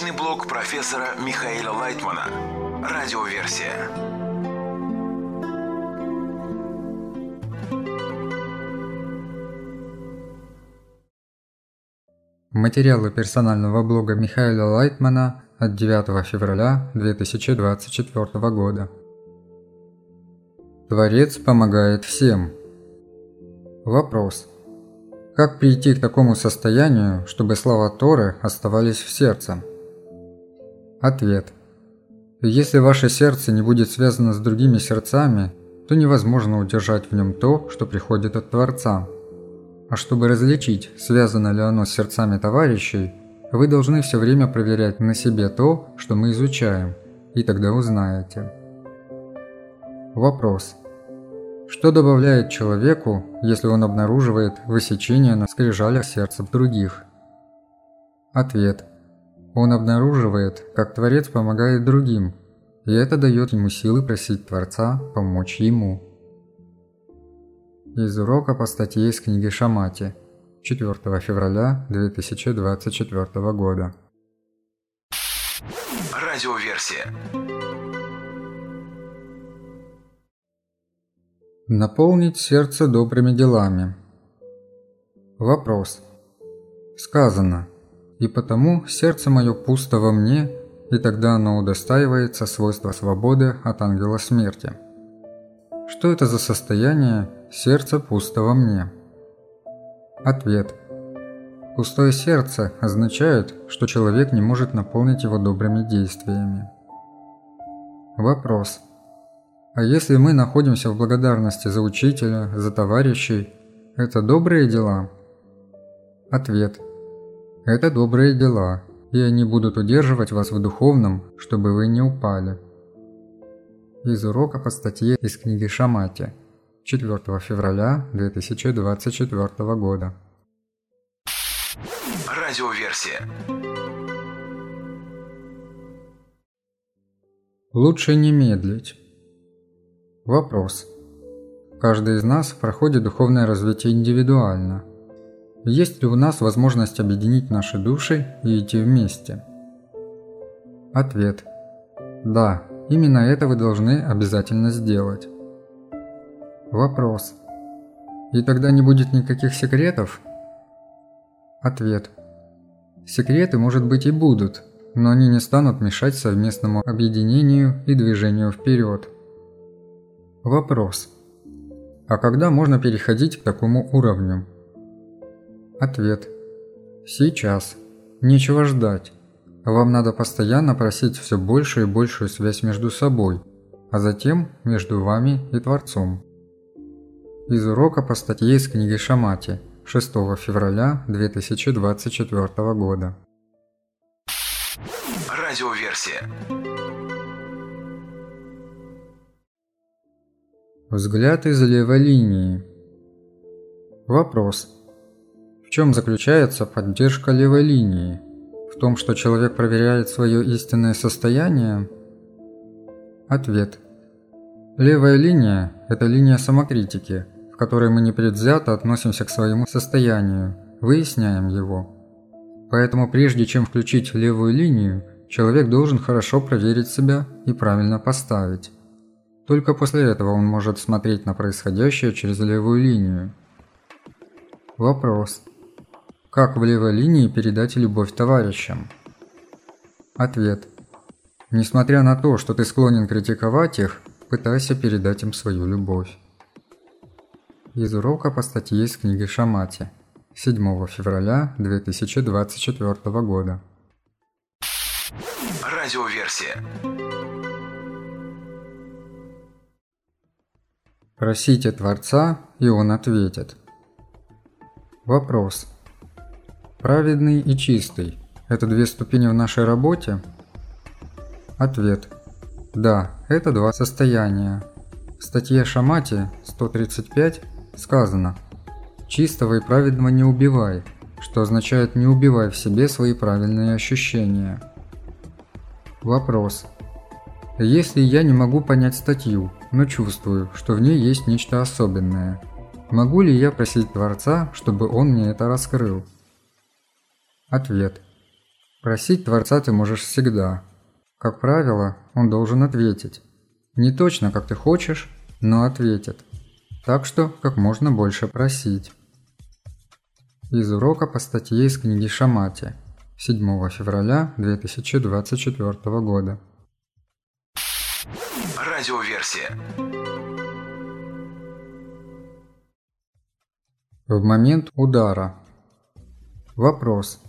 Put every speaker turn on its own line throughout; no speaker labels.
Научный блог профессора Михаила Лайтмана. Радиоверсия.
Материалы персонального блога Михаила Лайтмана от 9 февраля 2024 года. Творец помогает всем. Вопрос. Как прийти к такому состоянию, чтобы слова Торы оставались в сердце? Ответ. Если ваше сердце не будет связано с другими сердцами, то невозможно удержать в нем то, что приходит от Творца. А чтобы различить, связано ли оно с сердцами товарищей, вы должны все время проверять на себе то, что мы изучаем, и тогда узнаете. Вопрос. Что добавляет человеку, если он обнаруживает высечение на скрижалях сердца других? Ответ. Он обнаруживает, как Творец помогает другим, и это дает ему силы просить Творца помочь ему. Из урока по статье из книги Шамати 4 февраля 2024 года.
Радиоверсия.
Наполнить сердце добрыми делами. Вопрос. Сказано, и потому сердце мое пусто во мне, и тогда оно удостаивается свойства свободы от ангела смерти. Что это за состояние «сердце пусто во мне»? Ответ. Пустое сердце означает, что человек не может наполнить его добрыми действиями. Вопрос. А если мы находимся в благодарности за учителя, за товарищей, это добрые дела? Ответ. Это добрые дела, и они будут удерживать вас в духовном, чтобы вы не упали. Из урока по статье из книги Шамати 4 февраля 2024 года.
Радиоверсия.
Лучше не медлить. Вопрос. Каждый из нас проходит духовное развитие индивидуально. Есть ли у нас возможность объединить наши души и идти вместе? Ответ. Да, именно это вы должны обязательно сделать. Вопрос. И тогда не будет никаких секретов? Ответ. Секреты, может быть, и будут, но они не станут мешать совместному объединению и движению вперед. Вопрос. А когда можно переходить к такому уровню? Ответ. Сейчас. Нечего ждать. Вам надо постоянно просить все большую и большую связь между собой, а затем между вами и Творцом. Из урока по статье из книги Шамати 6 февраля 2024 года.
Радиоверсия.
Взгляд из левой линии. Вопрос. В чем заключается поддержка левой линии? В том, что человек проверяет свое истинное состояние? Ответ. Левая линия – это линия самокритики, в которой мы непредвзято относимся к своему состоянию, выясняем его. Поэтому прежде чем включить левую линию, человек должен хорошо проверить себя и правильно поставить. Только после этого он может смотреть на происходящее через левую линию. Вопрос. Как в левой линии передать любовь товарищам? Ответ. Несмотря на то, что ты склонен критиковать их, пытайся передать им свою любовь. Из урока по статье из книги Шамати 7 февраля 2024 года.
Радиоверсия.
Просите Творца, и Он ответит. Вопрос. Праведный и чистый – это две ступени в нашей работе? Ответ. Да, это два состояния. В статье Шамати 135 сказано «Чистого и праведного не убивай», что означает «не убивай в себе свои правильные ощущения». Вопрос. Если я не могу понять статью, но чувствую, что в ней есть нечто особенное, могу ли я просить Творца, чтобы он мне это раскрыл? Ответ. Просить Творца ты можешь всегда. Как правило, он должен ответить. Не точно, как ты хочешь, но ответит. Так что как можно больше просить. Из урока по статье из книги Шамати 7 февраля 2024 года.
Радиоверсия.
В момент удара. Вопрос.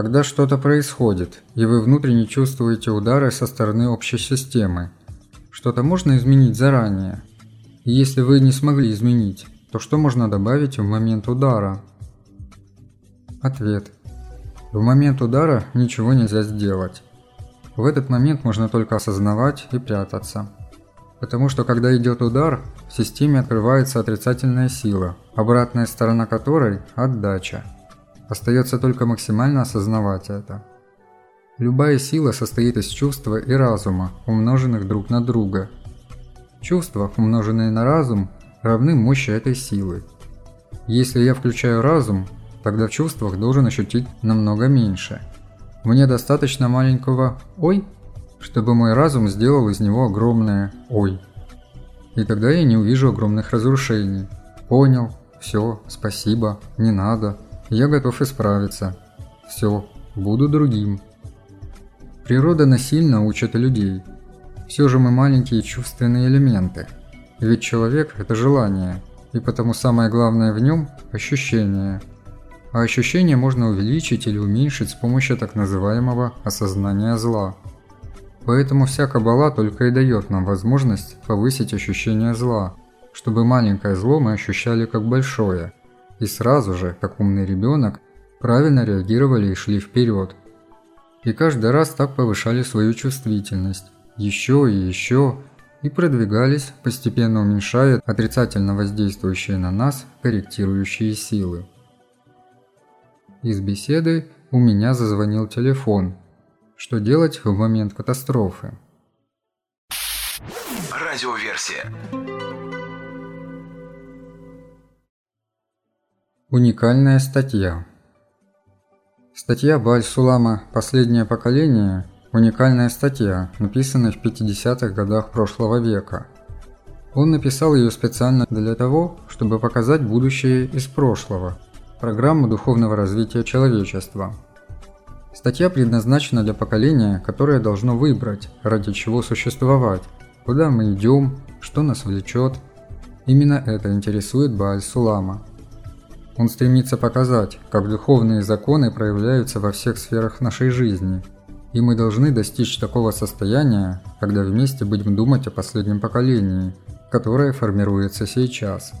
Когда что-то происходит, и вы внутренне чувствуете удары со стороны общей системы, что-то можно изменить заранее? И если вы не смогли изменить, то что можно добавить в момент удара? Ответ. В момент удара ничего нельзя сделать. В этот момент можно только осознавать и прятаться. Потому что когда идет удар, в системе открывается отрицательная сила, обратная сторона которой – отдача. Остается только максимально осознавать это. Любая сила состоит из чувства и разума, умноженных друг на друга. Чувства, умноженные на разум, равны мощи этой силы. Если я включаю разум, тогда в чувствах должен ощутить намного меньше. Мне достаточно маленького «ой», чтобы мой разум сделал из него огромное «ой». И тогда я не увижу огромных разрушений. Понял, все, спасибо, не надо, я готов исправиться. Все, буду другим. Природа насильно учит людей. Все же мы маленькие чувственные элементы. Ведь человек – это желание, и потому самое главное в нем – ощущение. А ощущение можно увеличить или уменьшить с помощью так называемого осознания зла – Поэтому вся кабала только и дает нам возможность повысить ощущение зла, чтобы маленькое зло мы ощущали как большое, и сразу же, как умный ребенок, правильно реагировали и шли вперед. И каждый раз так повышали свою чувствительность, еще и еще, и продвигались, постепенно уменьшая отрицательно воздействующие на нас корректирующие силы. Из беседы у меня зазвонил телефон – что делать в момент катастрофы?
Радиоверсия.
Уникальная статья. Статья Баль-Сулама «Последнее поколение» – уникальная статья, написанная в 50-х годах прошлого века. Он написал ее специально для того, чтобы показать будущее из прошлого, программу духовного развития человечества – Статья предназначена для поколения, которое должно выбрать, ради чего существовать, куда мы идем, что нас влечет. Именно это интересует Бааль Сулама. Он стремится показать, как духовные законы проявляются во всех сферах нашей жизни, и мы должны достичь такого состояния, когда вместе будем думать о последнем поколении, которое формируется сейчас.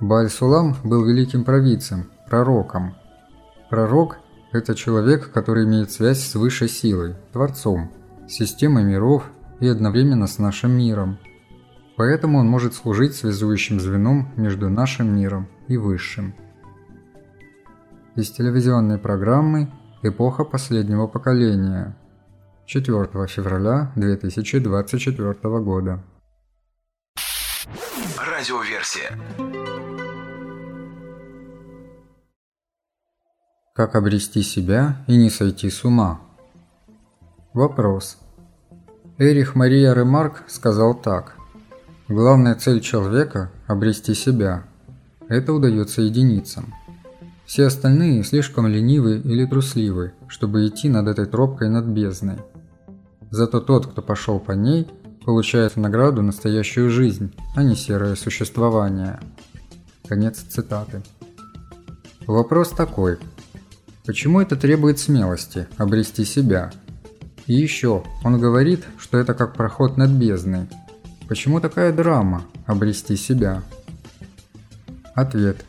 Бааль Сулам был великим провидцем, пророком. Пророк это человек, который имеет связь с высшей силой, Творцом, системой миров и одновременно с нашим миром. Поэтому он может служить связующим звеном между нашим миром и Высшим. Из телевизионной программы «Эпоха последнего поколения» 4 февраля 2024 года.
Радиоверсия.
Как обрести себя и не сойти с ума? Вопрос. Эрих Мария Ремарк сказал так. Главная цель человека – обрести себя. Это удается единицам. Все остальные слишком ленивы или трусливы, чтобы идти над этой тропкой над бездной. Зато тот, кто пошел по ней, получает в награду настоящую жизнь, а не серое существование. Конец цитаты. Вопрос такой – Почему это требует смелости – обрести себя? И еще, он говорит, что это как проход над бездной. Почему такая драма – обрести себя? Ответ.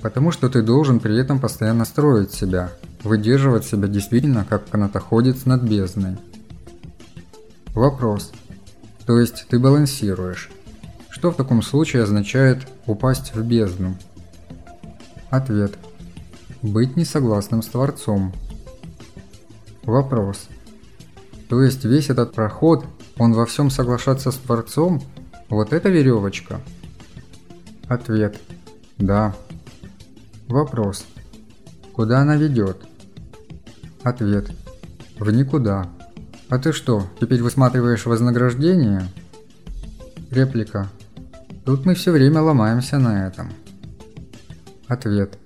Потому что ты должен при этом постоянно строить себя, выдерживать себя действительно как канатоходец над бездной. Вопрос. То есть ты балансируешь. Что в таком случае означает упасть в бездну? Ответ. Быть несогласным с Творцом. Вопрос. То есть весь этот проход, он во всем соглашаться с Творцом? Вот это веревочка? Ответ. Да. Вопрос. Куда она ведет? Ответ. В никуда. А ты что, теперь высматриваешь вознаграждение? Реплика. Тут мы все время ломаемся на этом. Ответ.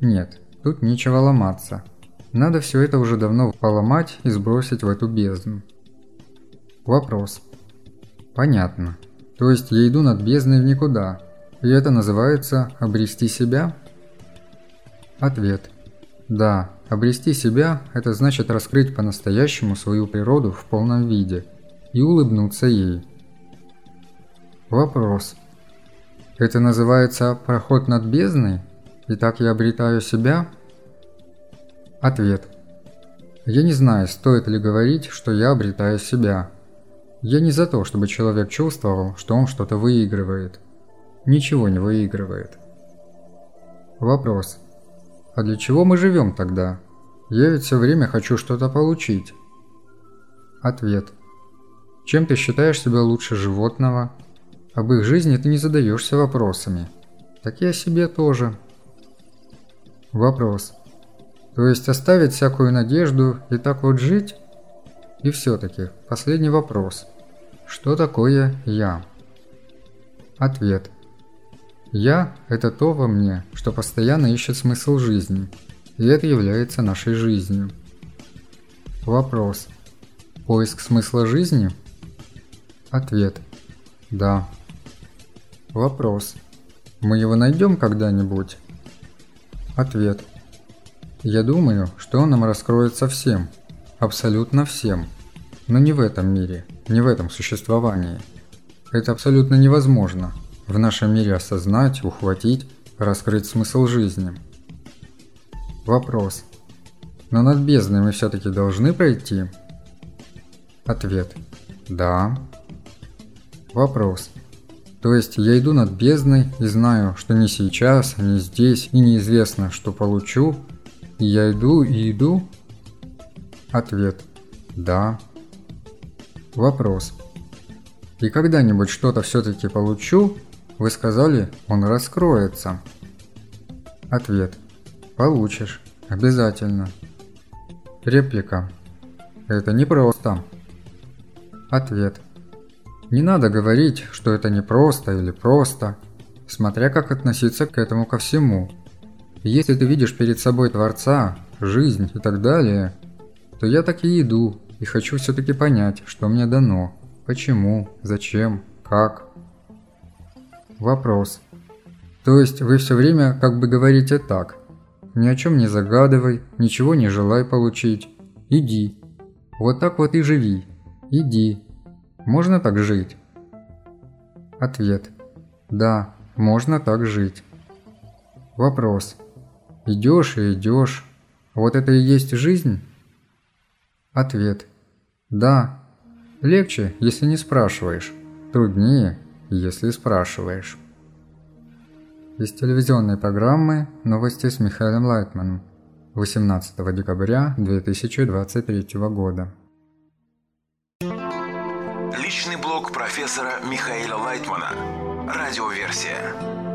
Нет, тут нечего ломаться. Надо все это уже давно поломать и сбросить в эту бездну. Вопрос. Понятно. То есть я иду над бездной в никуда. И это называется «обрести себя»? Ответ. Да, обрести себя – это значит раскрыть по-настоящему свою природу в полном виде и улыбнуться ей. Вопрос. Это называется проход над бездной? И так я обретаю себя? Ответ. Я не знаю, стоит ли говорить, что я обретаю себя. Я не за то, чтобы человек чувствовал, что он что-то выигрывает. Ничего не выигрывает. Вопрос. А для чего мы живем тогда? Я ведь все время хочу что-то получить. Ответ. Чем ты считаешь себя лучше животного? Об их жизни ты не задаешься вопросами. Так и о себе тоже. Вопрос. То есть оставить всякую надежду и так вот жить? И все-таки, последний вопрос. Что такое «я»? Ответ. «Я» – это то во мне, что постоянно ищет смысл жизни, и это является нашей жизнью. Вопрос. Поиск смысла жизни? Ответ. Да. Вопрос. Мы его найдем когда-нибудь? Ответ. Я думаю, что он нам раскроется всем. Абсолютно всем. Но не в этом мире, не в этом существовании. Это абсолютно невозможно в нашем мире осознать, ухватить, раскрыть смысл жизни. Вопрос. Но над бездной мы все-таки должны пройти? Ответ. Да. Вопрос. То есть я иду над бездной и знаю, что не сейчас, не здесь и неизвестно, что получу, и я иду и иду? Ответ. Да. Вопрос. И когда-нибудь что-то все-таки получу? Вы сказали, он раскроется. Ответ. Получишь. Обязательно. Реплика. Это непросто. Ответ. Не надо говорить, что это непросто или просто, смотря как относиться к этому ко всему. Если ты видишь перед собой Творца, жизнь и так далее, то я так и иду и хочу все-таки понять, что мне дано, почему, зачем, как. Вопрос. То есть вы все время как бы говорите так. Ни о чем не загадывай, ничего не желай получить. Иди. Вот так вот и живи. Иди. Можно так жить? Ответ. Да, можно так жить. Вопрос. Идешь и идешь. Вот это и есть жизнь? Ответ. Да. Легче, если не спрашиваешь. Труднее, если спрашиваешь. Из телевизионной программы «Новости с Михаилом Лайтманом» 18 декабря 2023 года.
Личный блог профессора Михаила Лайтмана. Радиоверсия.